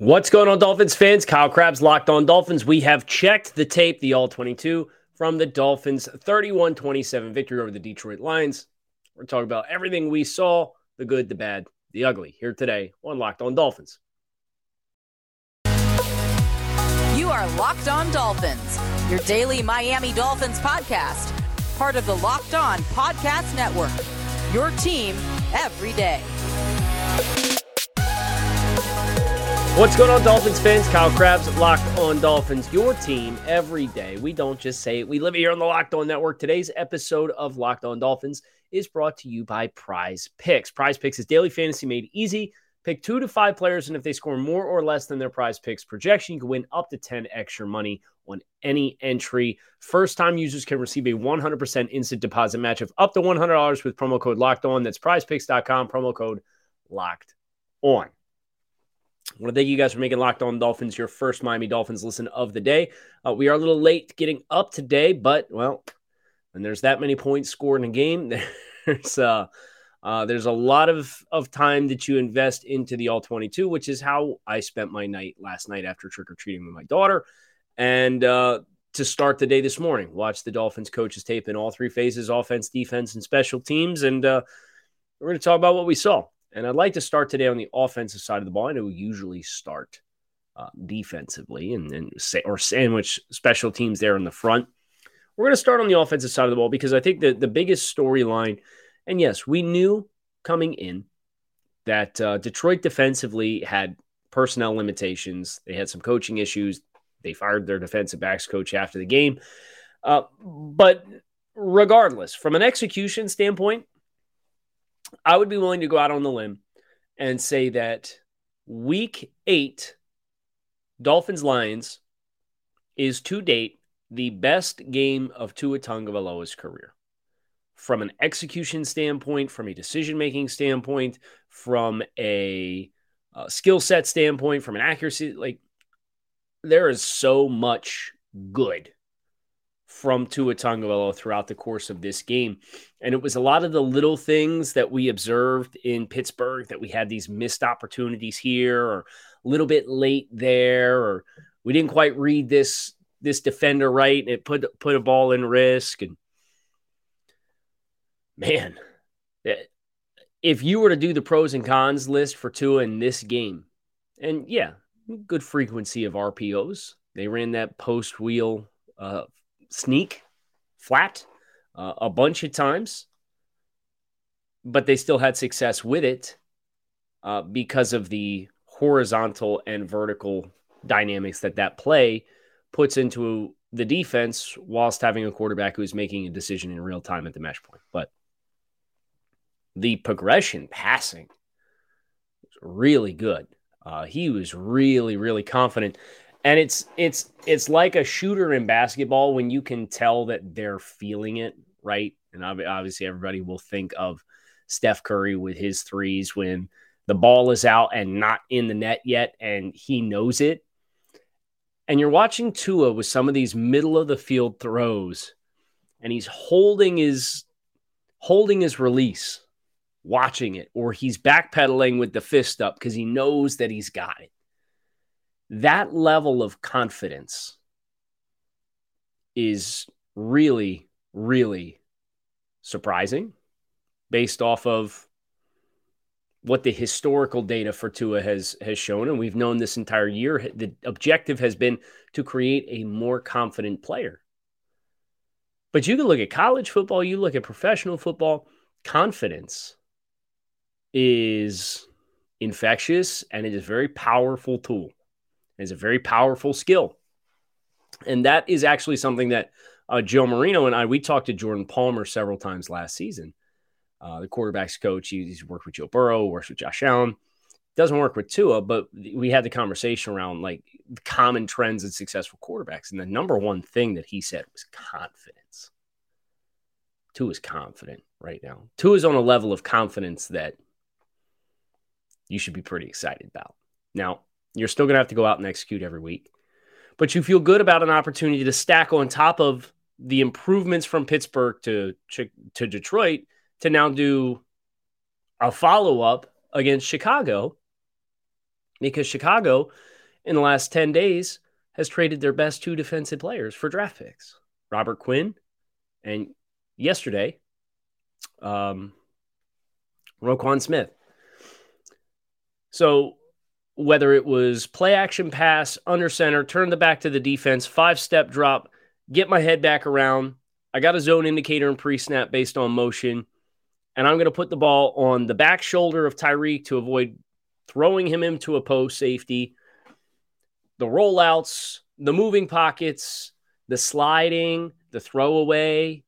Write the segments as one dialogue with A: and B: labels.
A: What's going on, Dolphins fans? Kyle Crabbs, Locked On Dolphins. We have checked the tape, the All 22 from the Dolphins' 31 27 victory over the Detroit Lions. We're talking about everything we saw the good, the bad, the ugly here today on Locked On Dolphins.
B: You are Locked On Dolphins, your daily Miami Dolphins podcast, part of the Locked On Podcast Network. Your team every day.
A: What's going on, Dolphins fans? Kyle Crabbs, Locked On Dolphins, your team every day. We don't just say it, we live here on the Locked On Network. Today's episode of Locked On Dolphins is brought to you by Prize Picks. Prize Picks is daily fantasy made easy. Pick two to five players, and if they score more or less than their prize picks projection, you can win up to 10 extra money on any entry. First time users can receive a 100% instant deposit match of up to $100 with promo code locked on. That's prizepicks.com, promo code locked on. I want to thank you guys for making Locked On Dolphins your first Miami Dolphins listen of the day. Uh, we are a little late getting up today, but well, when there's that many points scored in a game, there's uh, uh, there's a lot of of time that you invest into the All 22, which is how I spent my night last night after trick or treating with my daughter, and uh, to start the day this morning, watch the Dolphins coaches tape in all three phases: offense, defense, and special teams, and uh, we're going to talk about what we saw. And I'd like to start today on the offensive side of the ball. I know we usually start uh, defensively and, and say, or sandwich special teams there in the front. We're going to start on the offensive side of the ball because I think that the biggest storyline, and yes, we knew coming in that uh, Detroit defensively had personnel limitations. They had some coaching issues. They fired their defensive backs coach after the game. Uh, but regardless, from an execution standpoint, I would be willing to go out on the limb and say that week eight, Dolphins Lions is to date the best game of Tua Tagovailoa's career. From an execution standpoint, from a decision making standpoint, from a uh, skill set standpoint, from an accuracy, like there is so much good from Tua Tagovailoa throughout the course of this game. And it was a lot of the little things that we observed in Pittsburgh that we had these missed opportunities here or a little bit late there or we didn't quite read this this defender right and it put put a ball in risk and man eh, if you were to do the pros and cons list for Tua in this game and yeah good frequency of RPOs they ran that post wheel uh, sneak flat uh, a bunch of times, but they still had success with it uh, because of the horizontal and vertical dynamics that that play puts into the defense whilst having a quarterback who's making a decision in real time at the mesh point. But the progression passing was really good. Uh, he was really, really confident and it's it's it's like a shooter in basketball when you can tell that they're feeling it right? And obviously everybody will think of steph curry with his threes when the ball is out and not in the net yet and he knows it. And you're watching tua with some of these middle of the field throws and he's holding his holding his release watching it or he's backpedaling with the fist up because he knows that he's got it that level of confidence is really, really surprising based off of what the historical data for Tua has has shown, and we've known this entire year. The objective has been to create a more confident player. But you can look at college football, you look at professional football, confidence is infectious and it is a very powerful tool is a very powerful skill. And that is actually something that uh, Joe Marino and I, we talked to Jordan Palmer several times last season. Uh, the quarterback's coach, he's worked with Joe Burrow, works with Josh Allen. doesn't work with Tua, but we had the conversation around like common trends in successful quarterbacks. And the number one thing that he said was confidence. Tua is confident right now. Tua is on a level of confidence that you should be pretty excited about. Now, you're still going to have to go out and execute every week, but you feel good about an opportunity to stack on top of the improvements from Pittsburgh to, to Detroit to now do a follow up against Chicago because Chicago in the last 10 days has traded their best two defensive players for draft picks Robert Quinn and yesterday, um, Roquan Smith. So whether it was play action pass, under center, turn the back to the defense, five step drop, get my head back around. I got a zone indicator and pre snap based on motion. And I'm going to put the ball on the back shoulder of Tyreek to avoid throwing him into a post safety. The rollouts, the moving pockets, the sliding, the throwaway.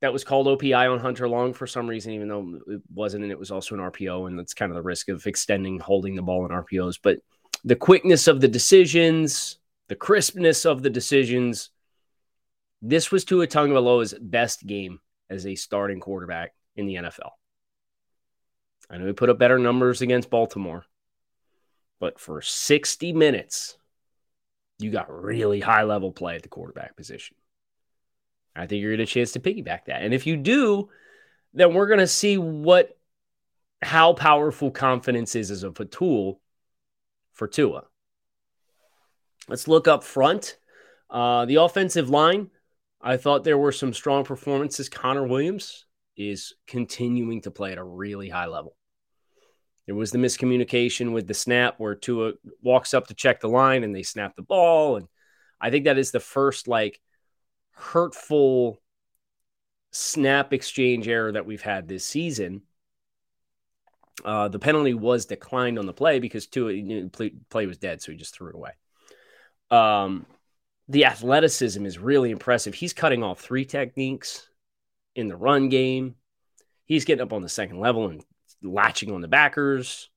A: That was called OPI on Hunter Long for some reason, even though it wasn't, and it was also an RPO, and that's kind of the risk of extending holding the ball in RPOs. But the quickness of the decisions, the crispness of the decisions, this was Tua Tagovailoa's best game as a starting quarterback in the NFL. I know he put up better numbers against Baltimore, but for 60 minutes, you got really high level play at the quarterback position. I think you're going to chance to piggyback that. And if you do, then we're going to see what how powerful confidence is as a tool for Tua. Let's look up front. Uh, the offensive line, I thought there were some strong performances. Connor Williams is continuing to play at a really high level. There was the miscommunication with the snap where Tua walks up to check the line and they snap the ball. And I think that is the first like hurtful snap exchange error that we've had this season. Uh, the penalty was declined on the play because two play, play was dead, so he just threw it away. Um, the athleticism is really impressive. He's cutting off three techniques in the run game. He's getting up on the second level and latching on the backers.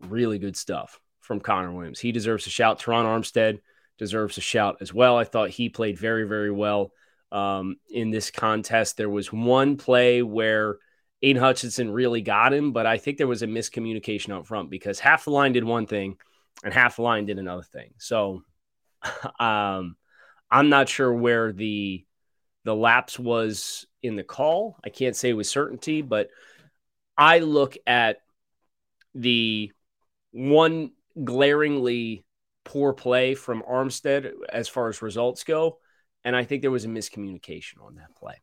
A: Really good stuff from Connor Williams. He deserves a shout. Terron Armstead deserves a shout as well. I thought he played very, very well um, in this contest. There was one play where Aidan Hutchinson really got him, but I think there was a miscommunication up front because half the line did one thing and half the line did another thing. So um, I'm not sure where the the lapse was in the call. I can't say with certainty, but I look at the one glaringly poor play from Armstead as far as results go, and I think there was a miscommunication on that play.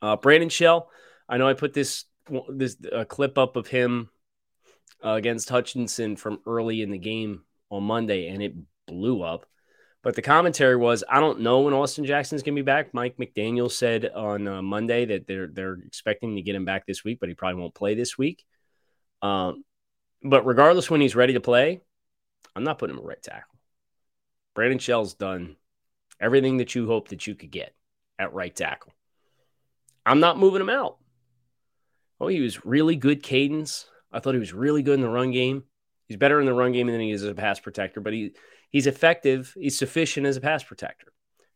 A: Uh, Brandon Shell, I know I put this this uh, clip up of him uh, against Hutchinson from early in the game on Monday, and it blew up. But the commentary was, I don't know when Austin Jackson's going to be back. Mike McDaniel said on uh, Monday that they're they're expecting to get him back this week, but he probably won't play this week. Um, but regardless, when he's ready to play, I'm not putting him at right tackle. Brandon Shell's done everything that you hoped that you could get at right tackle. I'm not moving him out. Oh, he was really good cadence. I thought he was really good in the run game. He's better in the run game than he is as a pass protector, but he he's effective. He's sufficient as a pass protector,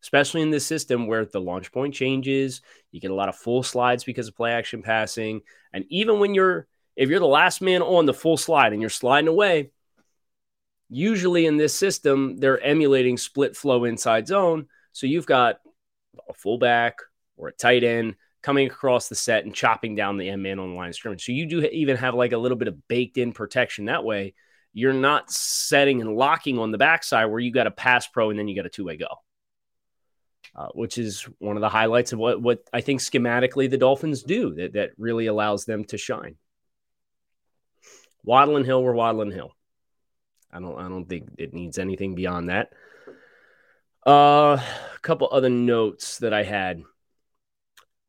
A: especially in this system where the launch point changes. You get a lot of full slides because of play action passing. And even when you're, if you're the last man on the full slide and you're sliding away, usually in this system, they're emulating split flow inside zone. So you've got a fullback or a tight end coming across the set and chopping down the end man on the line of scrimmage. So you do even have like a little bit of baked in protection that way you're not setting and locking on the backside where you got a pass pro and then you got a two way go, uh, which is one of the highlights of what, what I think schematically the Dolphins do that, that really allows them to shine. Waddle and Hill were Waddle and Hill. I don't I don't think it needs anything beyond that. Uh, a couple other notes that I had.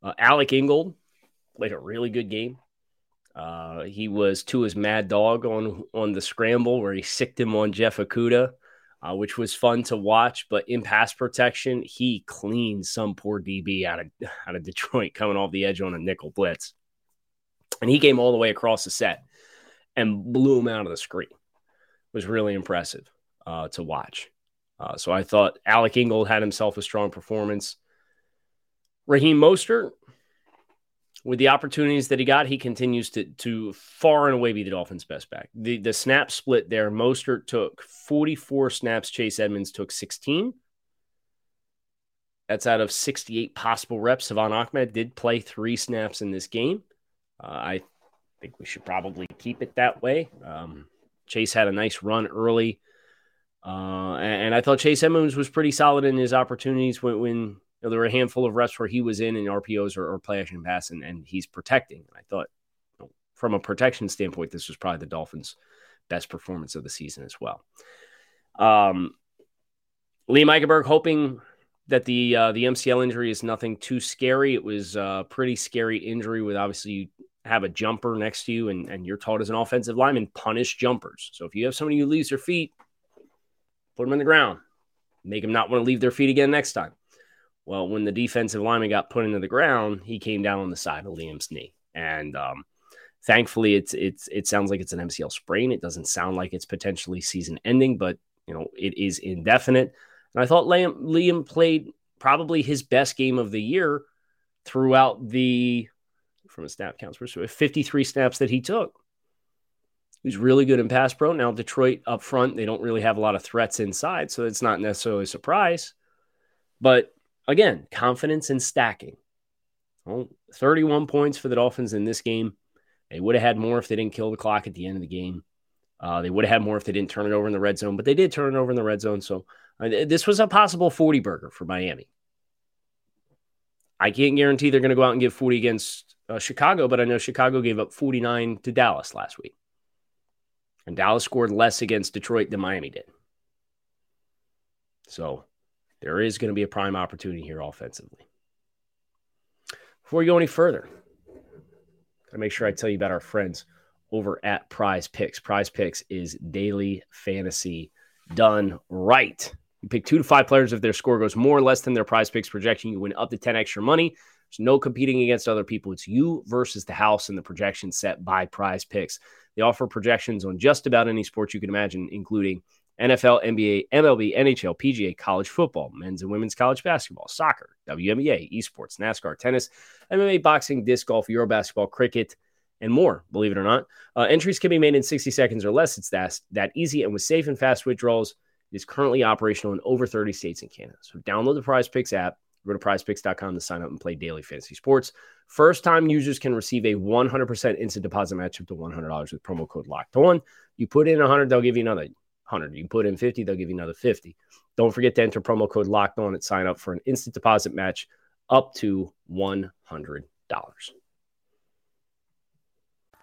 A: Uh, Alec Ingold played a really good game. Uh, he was to his mad dog on on the scramble where he sicked him on Jeff Okudah, uh, which was fun to watch. But in pass protection, he cleaned some poor DB out of out of Detroit coming off the edge on a nickel blitz. And he came all the way across the set and blew him out of the screen. Was really impressive uh, to watch. Uh, so I thought Alec Ingold had himself a strong performance. Raheem Mostert, with the opportunities that he got, he continues to to far and away be the Dolphins' best back. The the snap split there, Mostert took 44 snaps, Chase Edmonds took 16. That's out of 68 possible reps. Salvon Ahmed did play three snaps in this game. Uh, I think we should probably keep it that way. Um, Chase had a nice run early. Uh, and, and, I thought Chase Edmonds was pretty solid in his opportunities when, when you know, there were a handful of reps where he was in in RPOs or, or play action pass, and, and he's protecting. I thought, you know, from a protection standpoint, this was probably the Dolphins' best performance of the season as well. Um, Liam Eichenberg hoping that the uh, the MCL injury is nothing too scary. It was a pretty scary injury with obviously have a jumper next to you and, and you're taught as an offensive lineman, punish jumpers. So if you have somebody who leaves their feet, put them in the ground, make them not want to leave their feet again next time. Well, when the defensive lineman got put into the ground, he came down on the side of Liam's knee. And um, thankfully it's it's it sounds like it's an MCL sprain. It doesn't sound like it's potentially season ending, but you know, it is indefinite. And I thought Liam, Liam played probably his best game of the year throughout the, from a snap count perspective, 53 snaps that he took. He's really good in pass pro. Now, Detroit up front, they don't really have a lot of threats inside, so it's not necessarily a surprise. But again, confidence in stacking. Well, 31 points for the Dolphins in this game. They would have had more if they didn't kill the clock at the end of the game. Uh, they would have had more if they didn't turn it over in the red zone, but they did turn it over in the red zone. So this was a possible 40 burger for Miami. I can't guarantee they're going to go out and give 40 against uh, Chicago, but I know Chicago gave up 49 to Dallas last week. And Dallas scored less against Detroit than Miami did. So there is going to be a prime opportunity here offensively. Before we go any further, I make sure I tell you about our friends over at Prize Picks. Prize Picks is daily fantasy done right. You pick two to five players if their score goes more or less than their prize picks projection. You win up to 10 extra money. There's no competing against other people. It's you versus the house and the projection set by prize picks. They offer projections on just about any sport you can imagine, including NFL, NBA, MLB, NHL, PGA, college football, men's and women's college basketball, soccer, WNBA, esports, NASCAR, tennis, MMA, boxing, disc golf, Euro basketball, cricket, and more, believe it or not. Uh, entries can be made in 60 seconds or less. It's that, that easy and with safe and fast withdrawals. It is currently operational in over 30 states and Canada. So download the Prize Picks app, go to prizepicks.com to sign up and play daily fantasy sports. First time users can receive a 100% instant deposit match up to $100 with promo code locked on. You put in 100, they'll give you another 100. You put in 50, they'll give you another 50. Don't forget to enter promo code locked on and sign up for an instant deposit match up to $100.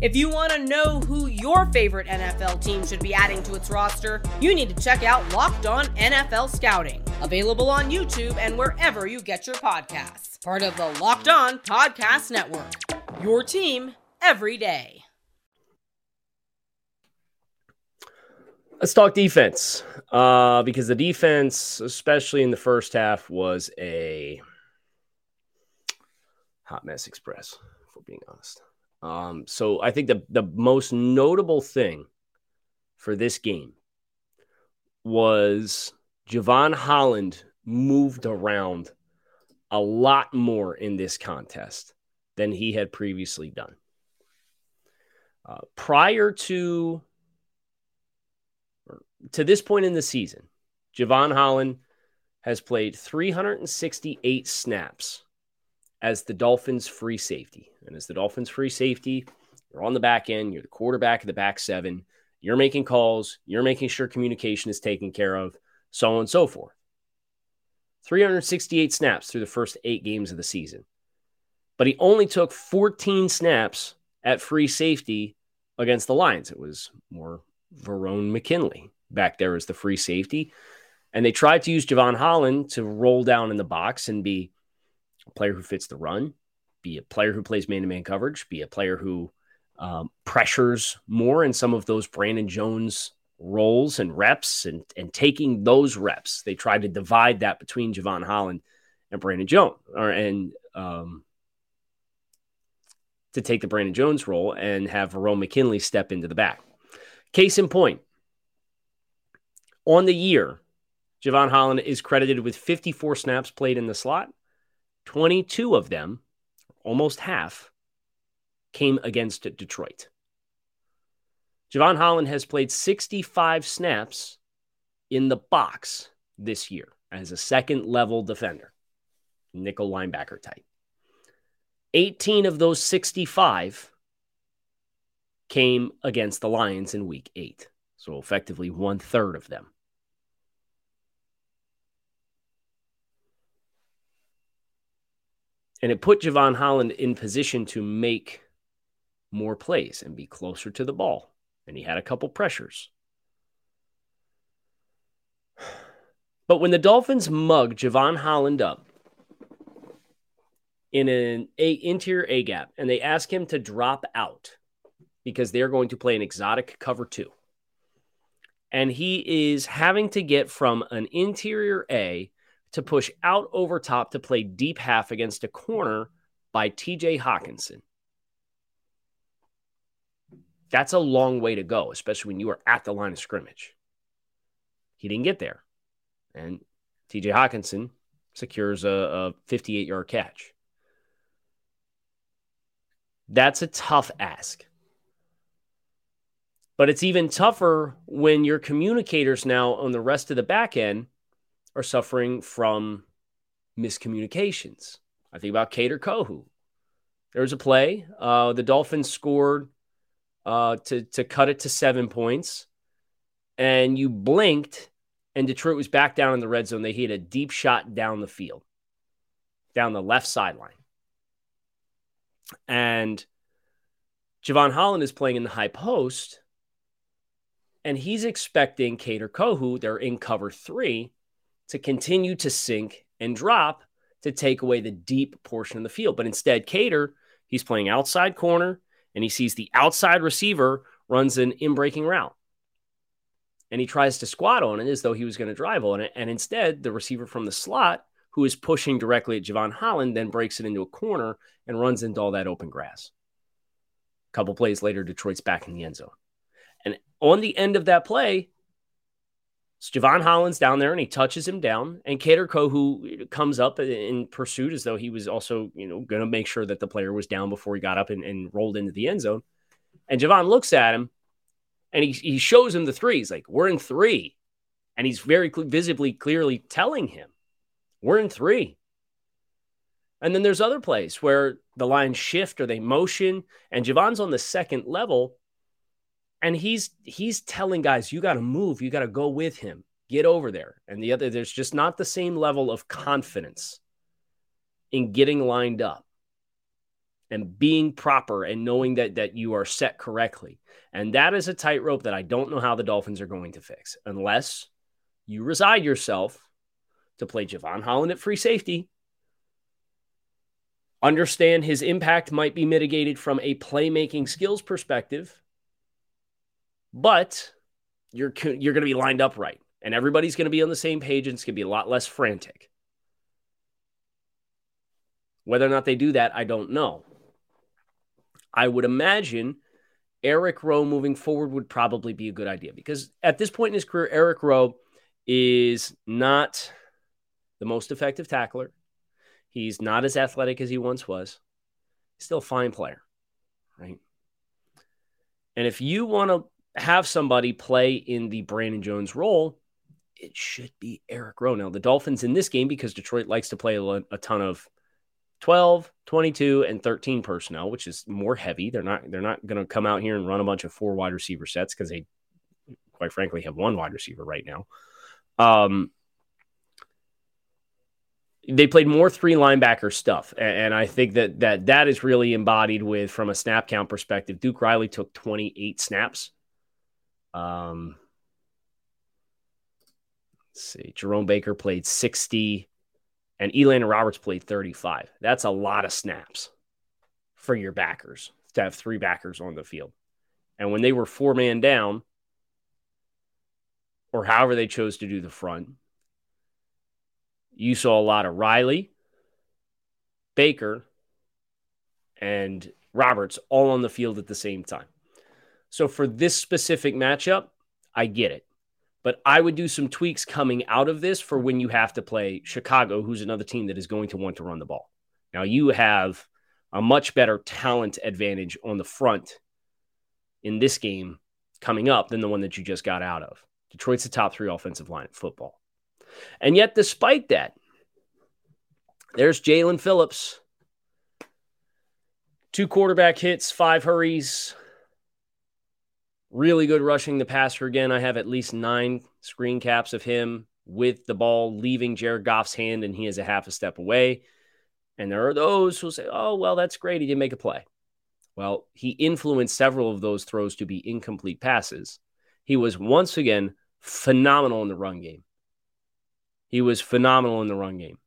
C: If you want to know who your favorite NFL team should be adding to its roster, you need to check out Locked On NFL Scouting, available on YouTube and wherever you get your podcasts. Part of the Locked On Podcast Network. Your team every day.
A: Let's talk defense, uh, because the defense, especially in the first half, was a hot mess express. If we're being honest. Um, so I think the the most notable thing for this game was Jevon Holland moved around a lot more in this contest than he had previously done. Uh, prior to to this point in the season, Jevon Holland has played 368 snaps as the Dolphins free safety. And as the Dolphins free safety, you're on the back end, you're the quarterback of the back seven, you're making calls, you're making sure communication is taken care of, so on and so forth. 368 snaps through the first eight games of the season. But he only took 14 snaps at free safety against the Lions. It was more Verone McKinley back there as the free safety. And they tried to use Jevon Holland to roll down in the box and be a player who fits the run, be a player who plays man to man coverage, be a player who um, pressures more in some of those Brandon Jones roles and reps and, and taking those reps. They tried to divide that between Jevon Holland and Brandon Jones or and um, to take the Brandon Jones role and have Verone McKinley step into the back. Case in point, on the year, Jevon Holland is credited with 54 snaps played in the slot. 22 of them, almost half, came against Detroit. Jevon Holland has played 65 snaps in the box this year as a second level defender, nickel linebacker type. 18 of those 65 came against the Lions in week eight. So effectively one third of them. And it put Jevon Holland in position to make more plays and be closer to the ball. And he had a couple pressures. But when the Dolphins mug Jevon Holland up in an a, interior A gap and they ask him to drop out because they're going to play an exotic cover two. And he is having to get from an interior A to push out over top to play deep half against a corner by TJ Hockenson. That's a long way to go, especially when you are at the line of scrimmage. He didn't get there. And TJ Hockenson secures a, a 58 yard catch. That's a tough ask. But it's even tougher when your communicators now on the rest of the back end are suffering from miscommunications. I think about Kader Kohou. There was a play. Uh, the Dolphins scored uh, to, to cut it to seven points, and you blinked, and Detroit was back down in the red zone. They hit a deep shot down the field, down the left sideline. And Jevon Holland is playing in the high post, and he's expecting Kader Kohou, they're in cover three, to continue to sink and drop to take away the deep portion of the field. But instead, Kader, he's playing outside corner, and he sees the outside receiver runs an in breaking route. And he tries to squat on it as though he was going to drive on it. And instead, the receiver from the slot, who is pushing directly at Jevon Holland, then breaks it into a corner and runs into all that open grass. A couple plays later, Detroit's back in the end zone. And on the end of that play, it's Jevon Holland's down there and he touches him down. And Kader Kohou comes up in pursuit as though he was also, you know, going to make sure that the player was down before he got up and, and rolled into the end zone. And Jevon looks at him and he, he shows him the three. He's like, we're in three. And he's very cl- visibly, clearly telling him, we're in three. And then there's other plays where the lines shift or they motion, and Jevon's on the second level, and he's he's telling guys, you got to move, you got to go with him, get over there. And the other, there's just not the same level of confidence in getting lined up and being proper and knowing that that you are set correctly. And that is a tightrope that I don't know how the Dolphins are going to fix unless you reside yourself to play jevon Holland at free safety Understand his impact might be mitigated from a playmaking skills perspective, but you're you're going to be lined up right, and everybody's going to be on the same page, and it's going to be a lot less frantic. Whether or not they do that, I don't know. I would imagine Eric Rowe moving forward would probably be a good idea because at this point in his career, Eric Rowe is not the most effective tackler. He's not as athletic as he once was. Still a fine player, right? And if you want to have somebody play in the Brandon Jones role, it should be Eric Rowe. Now, the Dolphins in this game, because Detroit likes to play a, ton of 12, 22, and 13 personnel, which is more heavy. They're not they're not going to come out here and run a bunch of four wide receiver sets because they, quite frankly, have one wide receiver right now. Um, they played more three linebacker stuff, and I think that that that is really embodied with from a snap count perspective. Duke Riley took 28 snaps. Um, see. Jerome Baker played 60 and Elandon Roberts played 35. That's a lot of snaps for your backers to have three backers on the field. And when they were four man down, or however they chose to do the front, you saw a lot of Riley, Baker, and Roberts all on the field at the same time. So for this specific matchup, I get it. But I would do some tweaks coming out of this for when you have to play Chicago, who's another team that is going to want to run the ball. Now you have a much better talent advantage on the front in this game coming up than the one that you just got out of. Detroit's the top three offensive line in football. And yet, despite that, there's Jaelan Phillips. Two quarterback hits, five hurries, Really good rushing the passer again. I have at least nine screen caps of him with the ball leaving Jared Goff's hand and he is a half a step away. And there are those who say, oh, well, that's great. He didn't make a play. Well, he influenced several of those throws to be incomplete passes. He was once again phenomenal in the run game. He was phenomenal in the run game.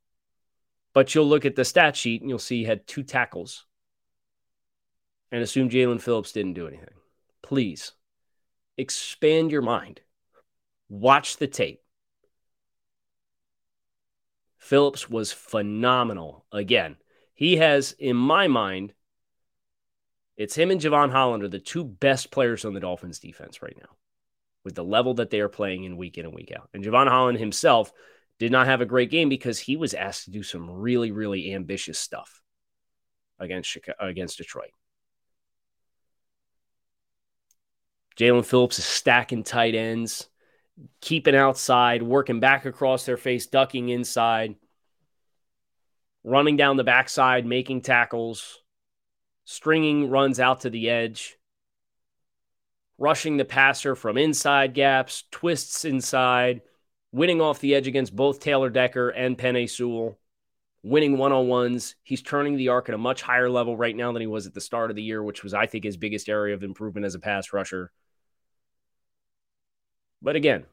A: But you'll look at the stat sheet and you'll see he had two tackles and assume Jaelan Phillips didn't do anything. Please expand your mind. Watch the tape. Phillips was phenomenal. Again, he has, in my mind, it's him and Jevon Holland are the two best players on the Dolphins defense right now with the level that they are playing in week in and week out. And Jevon Holland himself did not have a great game because he was asked to do some really, really ambitious stuff against Chicago, against Detroit. Jaelan Phillips is stacking tight ends, keeping outside, working back across their face, ducking inside, running down the backside, making tackles, stringing runs out to the edge, rushing the passer from inside gaps, twists inside, winning off the edge against both Taylor Decker and Penei Sewell, winning one on ones. He's turning the arc at a much higher level right now than he was at the start of the year, which was, I think, his biggest area of improvement as a pass rusher. But again,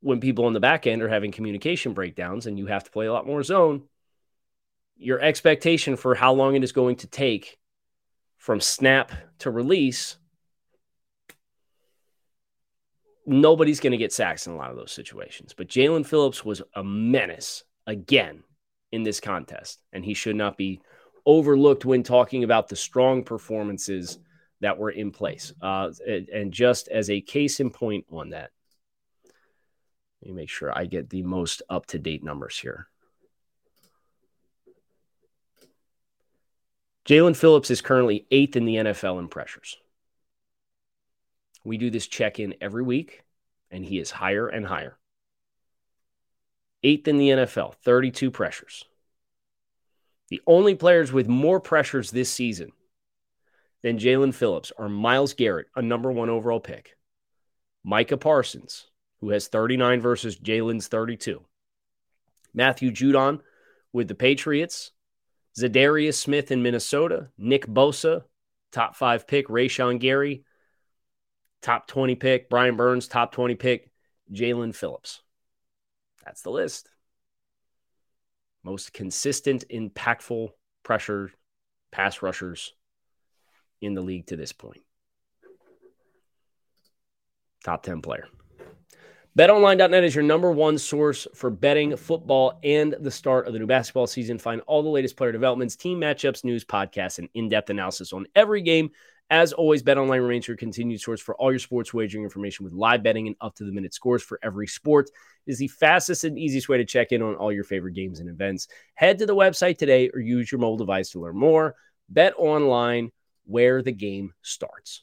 A: when people on the back end are having communication breakdowns and you have to play a lot more zone, your expectation for how long it is going to take from snap to release, nobody's going to get sacks in a lot of those situations. But Jaelan Phillips was a menace again in this contest, and he should not be overlooked when talking about the strong performances that were in place. Uh, and just as a case in point on that, let me make sure I get the most up to date numbers here. Jaelan Phillips is currently eighth in the NFL in pressures. We do this check in every week, and he is higher and higher. Eighth in the NFL, 32 pressures. The only players with more pressures this season than Jaelan Phillips are Myles Garrett, a number one overall pick, Micah Parsons, who has 39 versus Jaelan's 32. Matthew Judon with the Patriots. Za'Darius Smith in Minnesota. Nick Bosa, top five pick. Rashan Gary, top 20 pick. Brian Burns, top 20 pick. Jaelan Phillips. That's the list. Most consistent, impactful pressure pass rushers in the league to this point. Top 10 player. BetOnline.net is your number one source for betting football and the start of the new basketball season. Find all the latest player developments, team matchups, news, podcasts, and in depth analysis on every game. As always, BetOnline remains your continued source for all your sports wagering information with live betting and up to the minute scores for every sport. It is the fastest and easiest way to check in on all your favorite games and events. Head to the website today or use your mobile device to learn more. Bet online where the game starts.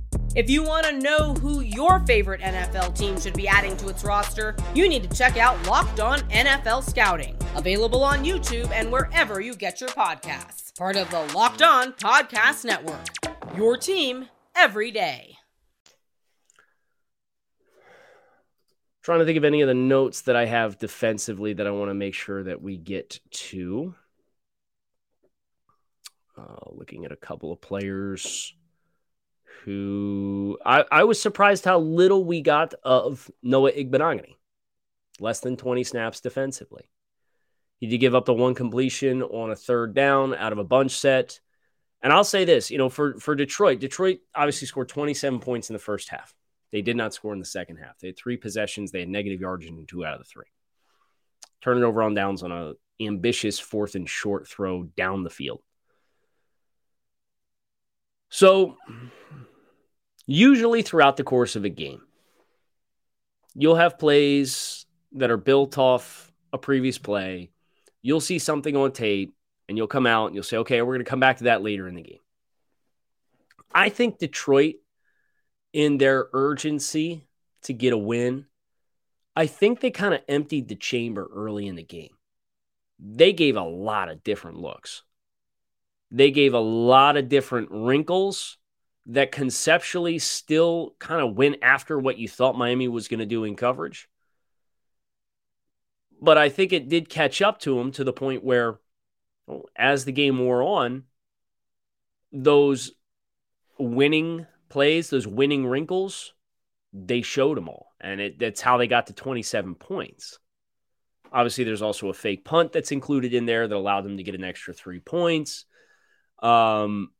C: If you want to know who your favorite NFL team should be adding to its roster, you need to check out Locked On NFL Scouting, available on YouTube and wherever you get your podcasts. Part of the Locked On Podcast Network. Your team every day.
A: Trying to think of any of the notes that I have defensively that I want to make sure that we get to. Uh, looking at a couple of players who I, I was surprised how little we got of Noah Igbinoghene. Less than 20 snaps defensively. He did give up the one completion on a third down out of a bunch set. And I'll say this, you know, for, for Detroit, Detroit obviously scored 27 points in the first half. They did not score in the second half. They had three possessions. They had negative yardage in two out of the three. Turning over on downs on a ambitious fourth and short throw down the field. So usually throughout the course of a game. You'll have plays that are built off a previous play. You'll see something on tape and you'll come out and you'll say, okay, we're going to come back to that later in the game. I think Detroit, in their urgency to get a win, I think they kind of emptied the chamber early in the game. They gave a lot of different looks. They gave a lot of different wrinkles that conceptually still kind of went after what you thought Miami was going to do in coverage. But I think it did catch up to him to the point where, well, as the game wore on, those winning plays, those winning wrinkles, they showed them all. And it, that's how they got to 27 points. Obviously, there's also a fake punt that's included in there that allowed them to get an extra three points. Um,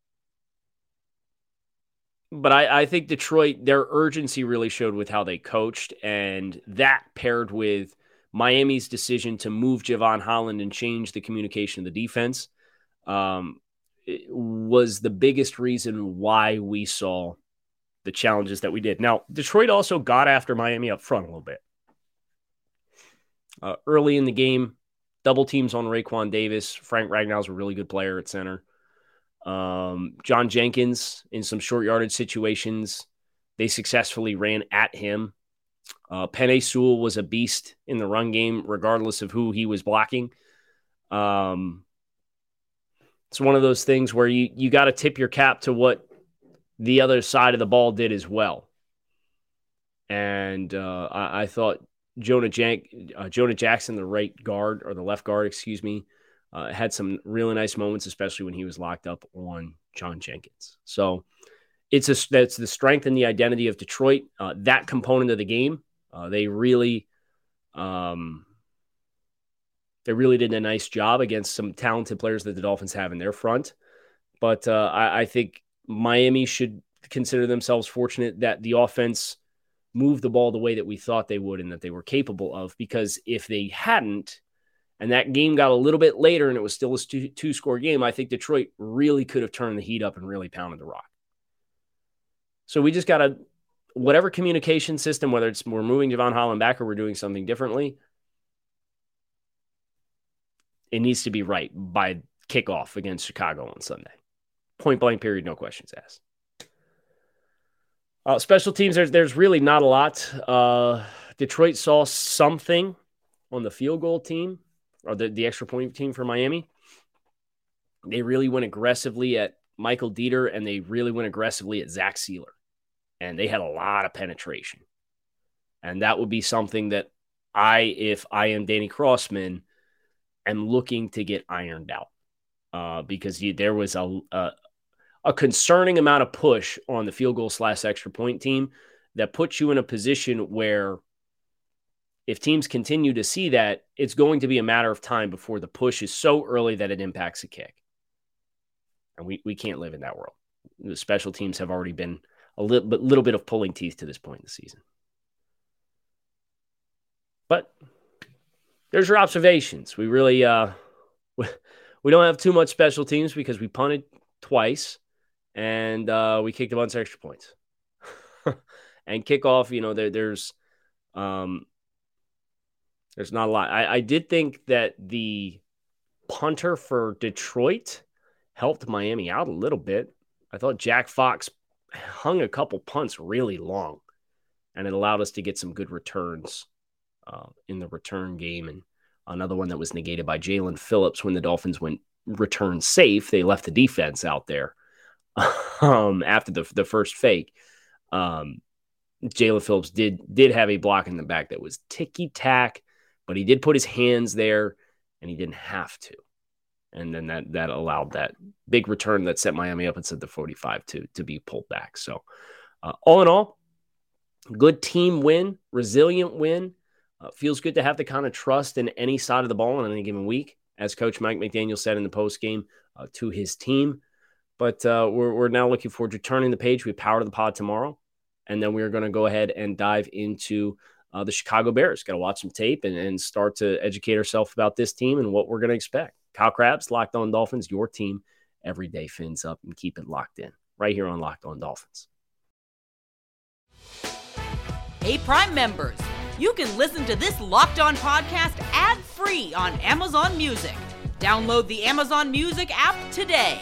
A: but I, I, think Detroit, their urgency really showed with how they coached, and that paired with Miami's decision to move Jevon Holland and change the communication of the defense um, was the biggest reason why we saw the challenges that we did. Now, Detroit also got after Miami up front a little bit. Uh, early in the game, double teams on Raekwon Davis. Frank Ragnow's a really good player at center. Um, John Jenkins in some short yardage situations, they successfully ran at him. Uh, Penei Sewell was a beast in the run game, regardless of who he was blocking. Um, it's one of those things where you you got to tip your cap to what the other side of the ball did as well. And uh, I, I, thought Jonah, Jank, uh, Jonah Jackson, the right guard or the left guard, excuse me, uh, had some really nice moments, especially when he was locked up on John Jenkins. So it's a that's the strength and the identity of Detroit. Uh, that component of the game, uh, they really, um, they really did a nice job against some talented players that the Dolphins have in their front. But uh, I, I think Miami should consider themselves fortunate that the offense moved the ball the way that we thought they would and that they were capable of. Because if they hadn't, and that game got a little bit later and it was still a two, score game, I think Detroit really could have turned the heat up and really pounded the rock. So we just got to, whatever communication system, whether it's we're moving Jevon Holland back or we're doing something differently, it needs to be right by kickoff against Chicago on Sunday. Point blank period, no questions asked. Uh, special teams, there's, there's really not a lot. Uh, Detroit saw something on the field goal team or the, the extra point team for Miami. They really went aggressively at Michael Deiter and they really went aggressively at Zach Sieler. And they had a lot of penetration. And that would be something that I, if I am Danny Crossman, am looking to get ironed out. Uh, because he, there was a, a, a concerning amount of push on the field goal slash extra point team that puts you in a position where if teams continue to see that, it's going to be a matter of time before the push is so early that it impacts a kick. And we, we can't live in that world. The special teams have already been a little bit, little bit of pulling teeth to this point in the season. But there's your observations. We really uh, we don't have too much special teams because we punted twice and uh, we kicked a bunch of extra points. and kickoff, you know, there, there's um, there's not a lot. I, I did think that the punter for Detroit helped Miami out a little bit. I thought Jack Fox hung a couple punts really long, and it allowed us to get some good returns uh, in the return game. And another one that was negated by Jaelan Phillips when the Dolphins went return safe. They left the defense out there um, after the the first fake. Um, Jaelan Phillips did did have a block in the back that was ticky tack, but he did put his hands there, and he didn't have to. And then that that allowed that big return that set Miami up inside the 45 to to be pulled back. So, uh, all in all, good team win, resilient win. Uh, feels good to have the kind of trust in any side of the ball in any given week, as Coach Mike McDaniel said in the post game uh, to his team. But uh, we're, we're now looking forward to turning the page. We power to the pod tomorrow. And then we're going to go ahead and dive into uh, the Chicago Bears. Got to watch some tape and, and start to educate ourselves about this team and what we're going to expect. Kyle Crabbs, Locked On Dolphins, your team every day fins up and keep it locked in right here on Locked On Dolphins.
C: Hey, Prime members, you can listen to this Locked On podcast ad free on Amazon Music. Download the Amazon Music app today.